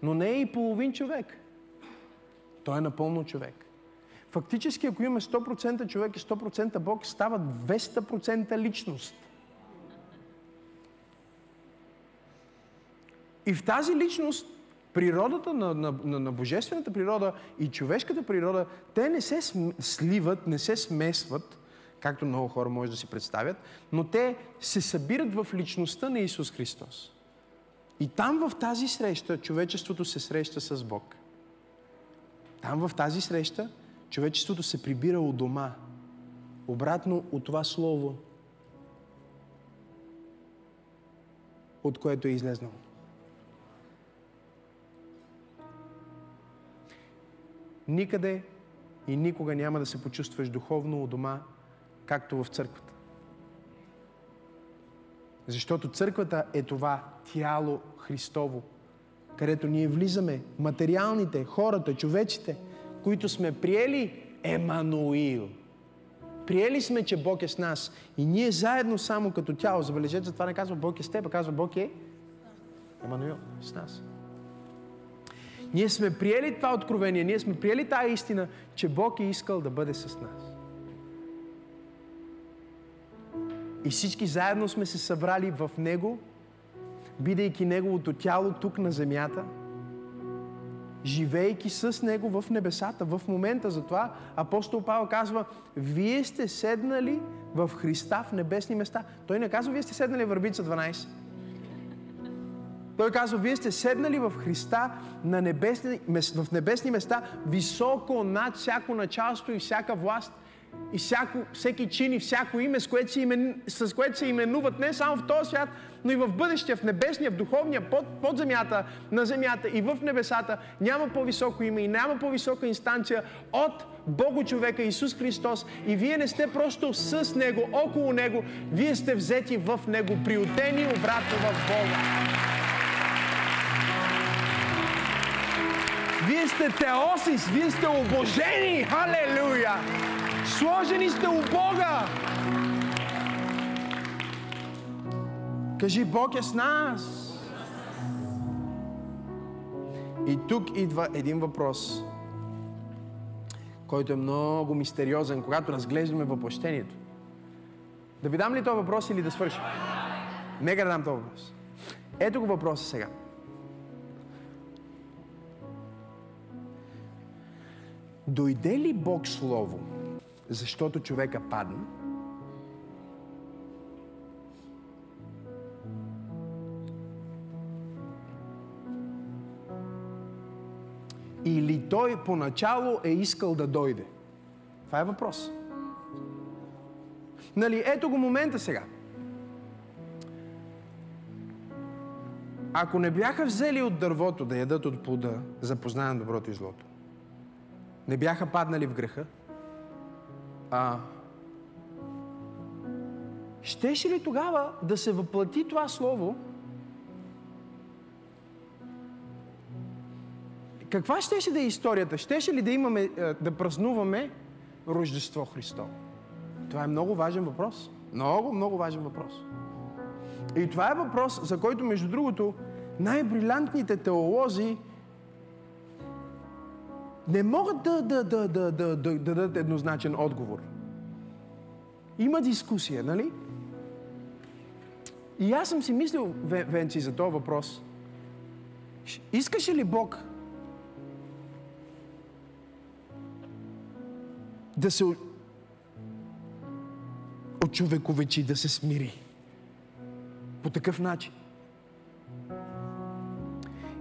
S1: Но не е и половин човек. Той е напълно човек. Фактически, ако имаме 100% човек и 100% Бог, става 200% личност – И в тази личност, природата на, на, на, на божествената природа и човешката природа, те не се сливат, не се смесват, както много хора може да си представят, но те се събират в личността на Исус Христос. И там в тази среща човечеството се среща с Бог. Там в тази среща човечеството се прибира у дома. Обратно от това слово, от което е излезнало. Никъде и никога няма да се почувстваш духовно у дома, както в църквата. Защото църквата е това тяло Христово, където ние влизаме, материалните, хората, човечите, които сме приели Емануил. Приели сме, че Бог е с нас. И ние заедно само като тяло, забележете, това не казва Бог е с теб, а казва Бог е Емануил с нас. Ние сме приели това откровение, ние сме приели тази истина, че Бог е искал да бъде с нас. И всички заедно сме се събрали в Него, бидейки Неговото тяло тук на земята, живейки с Него в небесата, в момента. Затова апостол Павел казва, вие сте седнали в Христа в небесни места. Той не казва, вие сте седнали в Върбица 12. Той казва, вие сте седнали в Христа на небесни, в небесни места, високо над всяко началство и всяка власт и всяко, всеки чин и всяко име, с което, се имен, с което се именуват не само в този свят, но и в бъдещия, в небесния, в духовния, под, под земята, на земята и в небесата. Няма по-високо име и няма по-висока инстанция от Бого човека Исус Христос. И вие не сте просто с Него, около Него, вие сте взети в Него, приотени обратно в Бога. Вие сте теосис, вие сте обожени. Халелуя! Сложени сте у Бога. Кажи, Бог е с нас. И тук идва един въпрос, който е много мистериозен, когато разглеждаме въплъщението. Да ви дам ли този въпрос или да свършим? Нека да дам този въпрос. Ето го въпроса сега. Дойде ли Бог Слово, защото човека падна? Или той поначало е искал да дойде? Това е въпрос. Нали, ето го момента сега. Ако не бяха взели от дървото да ядат от плода, запознае на доброто и злото, не бяха паднали в греха, а, щеше ли тогава да се въплати това слово? Каква щеше да е историята? Щеше ли да имаме, да празнуваме Рождество Христово? Това е много важен въпрос. Много, много важен въпрос. И това е въпрос, за който, между другото, най-брилянтните теолози не могат да, да, да, да, да, да, да дадат еднозначен отговор. Има дискусия, нали? И аз съм си мислил, Венци, за този въпрос. Искаше ли Бог да се очовековечи, да се смири по такъв начин?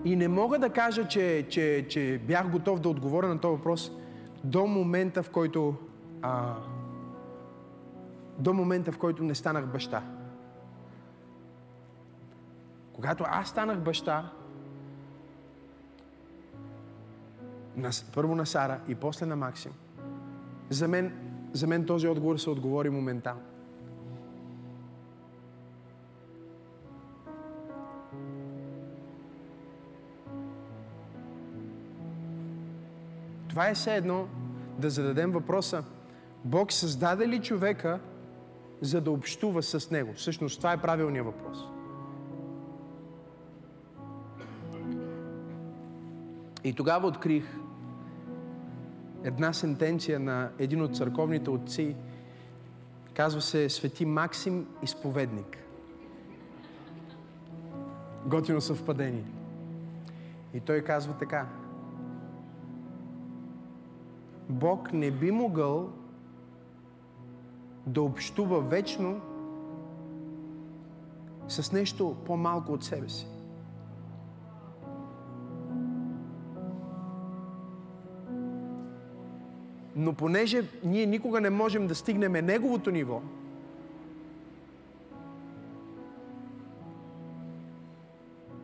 S1: И не мога да кажа, че, че, че бях готов да отговоря на този въпрос до момента, в който а, до момента, в който не станах баща. Когато аз станах баща, на, първо на Сара и после на Максим, за мен, за мен този отговор се отговори моментално. Това е все едно да зададем въпроса Бог създаде ли човека, за да общува с него? Всъщност това е правилният въпрос. И тогава открих една сентенция на един от църковните отци. Казва се Свети Максим Изповедник. Готино съвпадение. И той казва така. Бог не би могъл да общува вечно с нещо по-малко от себе си. Но понеже ние никога не можем да стигнем неговото ниво,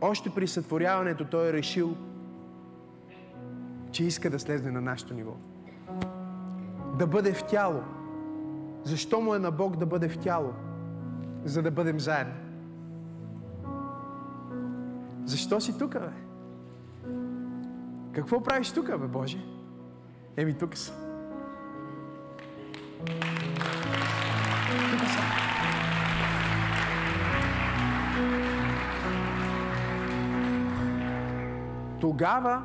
S1: още при сътворяването той е решил, че иска да слезне на нашето ниво да бъде в тяло. Защо му е на Бог да бъде в тяло? За да бъдем заедно. Защо си тук, бе? Какво правиш тук, бе, Боже? Еми, тук съм. Тук съм. Тогава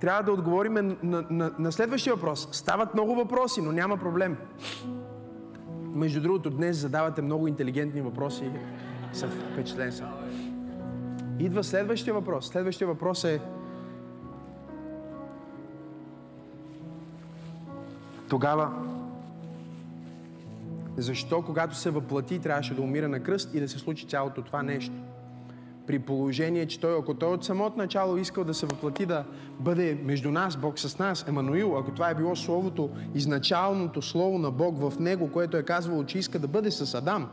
S1: трябва да отговорим на, на, на, на следващия въпрос. Стават много въпроси, но няма проблем. Между другото, днес задавате много интелигентни въпроси. Съм впечатлен съм. Идва следващия въпрос. Следващия въпрос е тогава защо когато се въплати трябваше да умира на кръст и да се случи цялото това нещо? При положение, че той, ако той от самото начало искал да се въплати да бъде между нас, Бог с нас, Емануил, ако това е било Словото, изначалното Слово на Бог в него, което е казвало, че иска да бъде с Адам,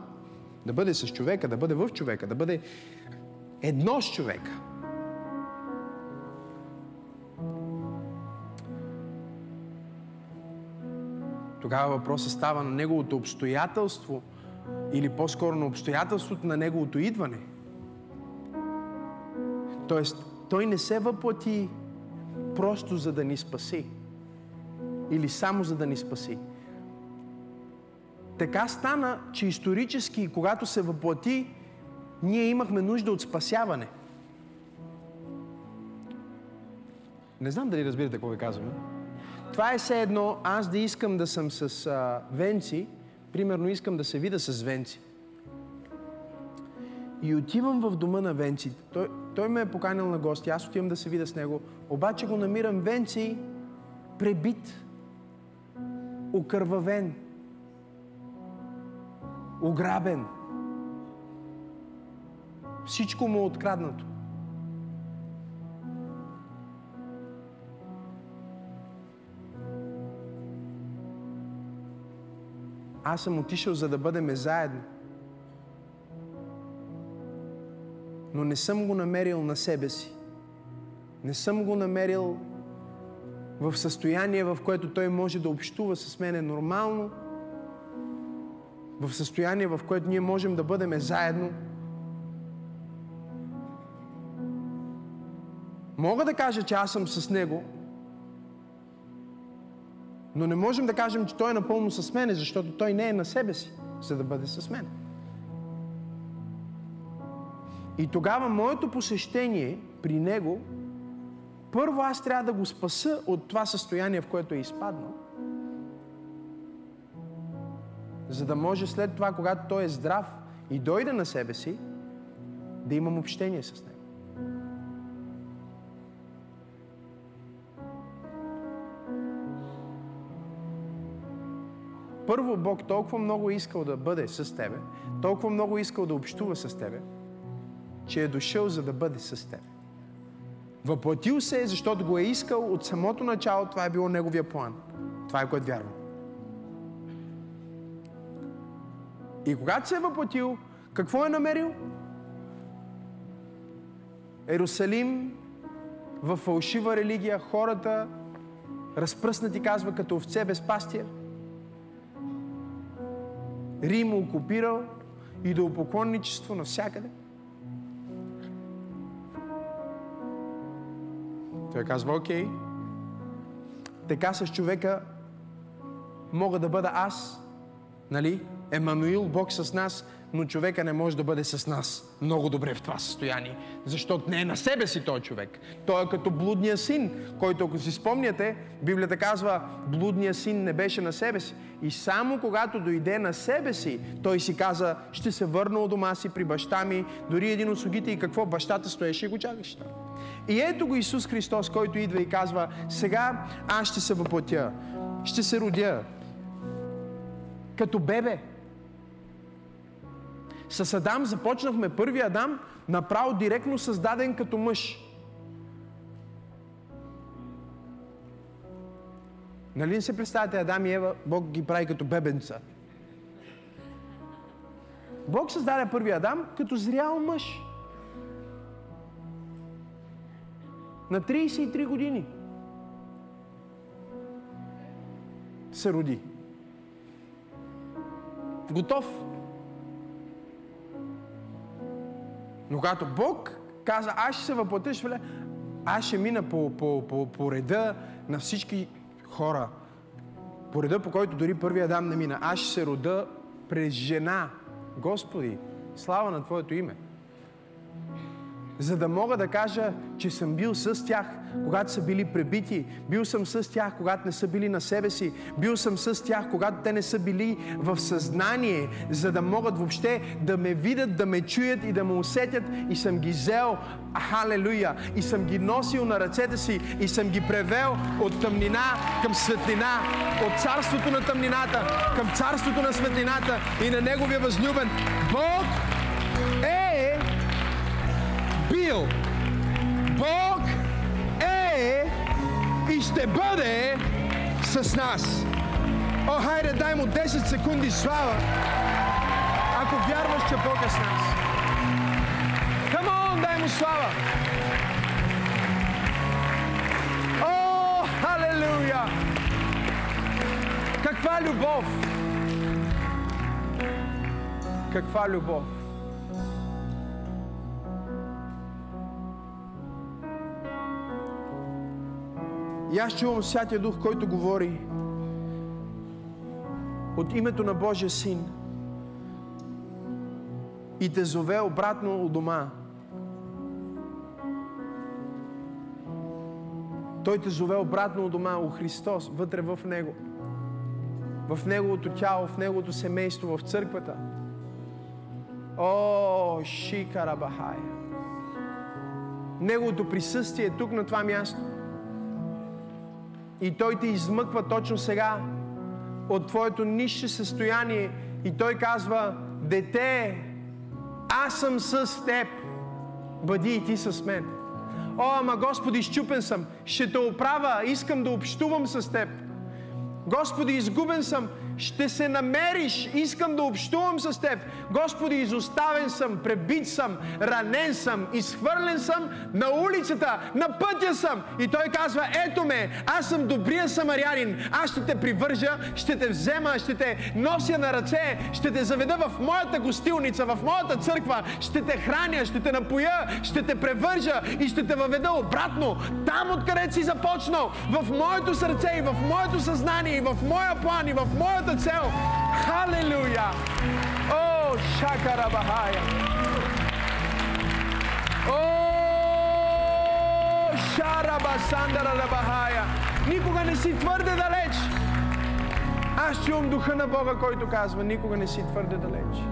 S1: да бъде с човека, да бъде в човека, да бъде едно с човека. Тогава въпросът става на неговото обстоятелство или по-скоро на обстоятелството на неговото идване. Тоест, той не се въплати просто за да ни спаси. Или само за да ни спаси. Така стана, че исторически, когато се въплати, ние имахме нужда от спасяване. Не знам дали разбирате какво ви казвам. Това е все едно аз да искам да съм с а, венци, примерно искам да се видя с венци. И отивам в дома на Венци. Той, той ме е поканил на гости, аз отивам да се видя с него. Обаче го намирам Венци пребит, окървавен, ограбен. Всичко му е откраднато. Аз съм отишъл, за да бъдем заедно. Но не съм го намерил на себе си. Не съм го намерил в състояние, в което той може да общува с мене нормално, в състояние, в което ние можем да бъдем заедно. Мога да кажа, че аз съм с него, но не можем да кажем, че той е напълно с мене, защото той не е на себе си, за да бъде с мен. И тогава моето посещение при него, първо аз трябва да го спаса от това състояние, в което е изпаднал. За да може след това, когато той е здрав и дойде на себе си, да имам общение с него. Първо, Бог толкова много искал да бъде с тебе, толкова много искал да общува с тебе, че е дошъл за да бъде с теб. Въплатил се, е, защото го е искал от самото начало, това е било неговия план. Това е което вярвам. И когато се е въплатил, какво е намерил? Ерусалим в фалшива религия, хората разпръснати, казва, като овце без пастир. Рим окупирал и до поклонничество навсякъде. Той казва, окей, така с човека мога да бъда аз, нали? Емануил, Бог с нас, но човека не може да бъде с нас много добре в това състояние, защото не е на себе си той човек. Той е като блудния син, който, ако си спомняте, Библията казва, блудния син не беше на себе си. И само когато дойде на себе си, той си каза, ще се върна от дома си при баща ми, дори един от слугите и какво, бащата стоеше и го чакаше. И ето го Исус Христос, който идва и казва, сега аз ще се въплатя, ще се родя като бебе. С Адам започнахме, първи Адам, направо директно създаден като мъж. Нали не се представяте Адам и Ева, Бог ги прави като бебенца? Бог създаде първи Адам като зрял мъж. На 33 години се роди. Готов. Но когато Бог каза, аз ще се въплатя, аз ще мина по, по, по, по реда на всички хора. По реда, по който дори първия Адам не мина. Аз ще се рода през жена. Господи, слава на Твоето име за да мога да кажа, че съм бил с тях, когато са били пребити. Бил съм с тях, когато не са били на себе си. Бил съм с тях, когато те не са били в съзнание, за да могат въобще да ме видят, да ме чуят и да ме усетят. И съм ги взел, халелуя, и съм ги носил на ръцете си и съм ги превел от тъмнина към светлина, от царството на тъмнината към царството на светлината и на Неговия възлюбен. Бог still. Бог е и ще бъде с нас. О, хайде, дай му 10 секунди слава, ако вярваш, че Бог е с нас. Come on, дай му слава. О, халелуя! Каква любов! Каква любов! И аз чувам Святия Дух, който говори от името на Божия Син и те зове обратно у дома. Той те зове обратно у дома, у Христос, вътре в Него. В Неговото тяло, в Неговото семейство, в църквата. О, Шикарабахая! Неговото присъствие е тук на това място. И Той те измъква точно сега от твоето нище състояние. И Той казва, дете, аз съм с теб, бъди и ти с мен. О, ама Господи, изчупен съм, ще те оправя, искам да общувам с теб. Господи, изгубен съм, ще се намериш. Искам да общувам с теб. Господи, изоставен съм, пребит съм, ранен съм, изхвърлен съм на улицата, на пътя съм. И той казва, ето ме, аз съм добрия самарянин. Аз ще те привържа, ще те взема, ще те нося на ръце, ще те заведа в моята гостилница, в моята църква, ще те храня, ще те напоя, ще те превържа и ще те въведа обратно, там откъде си започнал, в моето сърце и в моето съзнание, и в моя план, и в моята твоята цел. Халелуя! О, Шакара Бахая! О, Шараба Сандара Бахая! Никога не си твърде далеч. Аз чувам духа на Бога, който казва, никога не си твърде далеч.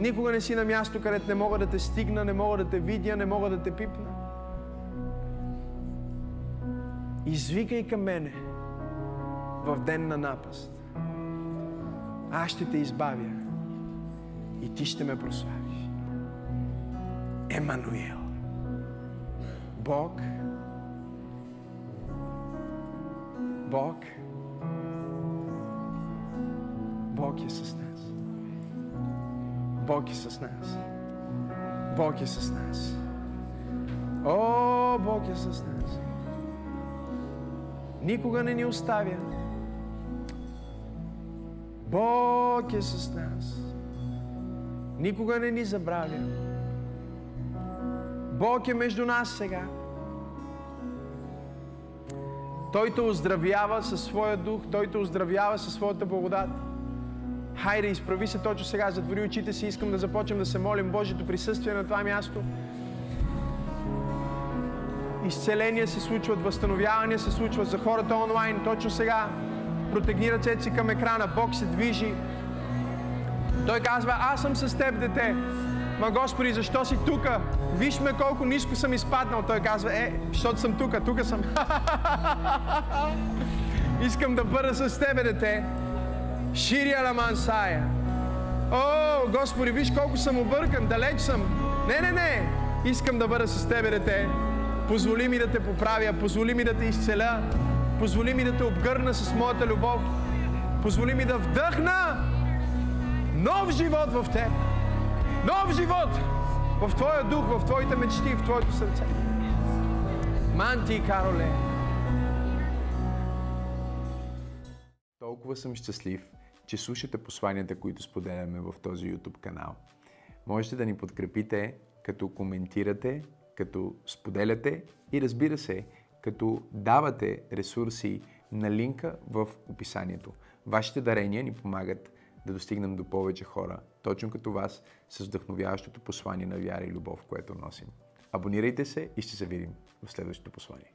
S1: Никога не си на място, където не мога да те стигна, не мога да те видя, не мога да те пипна. Извикай към мене в ден на напаст. Аз ще те избавя и ти ще ме прославиш. Емануел. Бог. Бог. Бог е с нас. Бог е с нас. Бог е с нас. О, Бог е с нас. Никога не ни оставя. Бог е с нас. Никога не ни забравя. Бог е между нас сега. Той те оздравява със своя дух, Той те оздравява със своята благодат. Хайде, изправи се точно сега, затвори очите си, искам да започнем да се молим Божието присъствие на това място. Изцеления се случват, възстановявания се случват за хората онлайн точно сега протегни ръцете си към екрана, Бог се движи. Той казва, аз съм с теб, дете. Ма Господи, защо си тука? Виж ме колко ниско съм изпаднал. Той казва, е, защото съм тука, тука съм. Искам да бъда с тебе, дете. Ширия Ламансая. О, Господи, виж колко съм объркан, далеч съм. Не, не, не. Искам да бъда с тебе, дете. Позволи ми да те поправя, позволи ми да те изцеля. Позволи ми да те обгърна с моята любов. Позволи ми да вдъхна нов живот в теб. Нов живот в Твоя дух, в Твоите мечти, в Твоето сърце. Манти, Кароле.
S2: Толкова съм щастлив, че слушате посланията, които споделяме в този YouTube канал. Можете да ни подкрепите, като коментирате, като споделяте и разбира се, като давате ресурси на линка в описанието. Вашите дарения ни помагат да достигнем до повече хора, точно като вас, с вдъхновяващото послание на вяра и любов, което носим. Абонирайте се и ще се видим в следващото послание.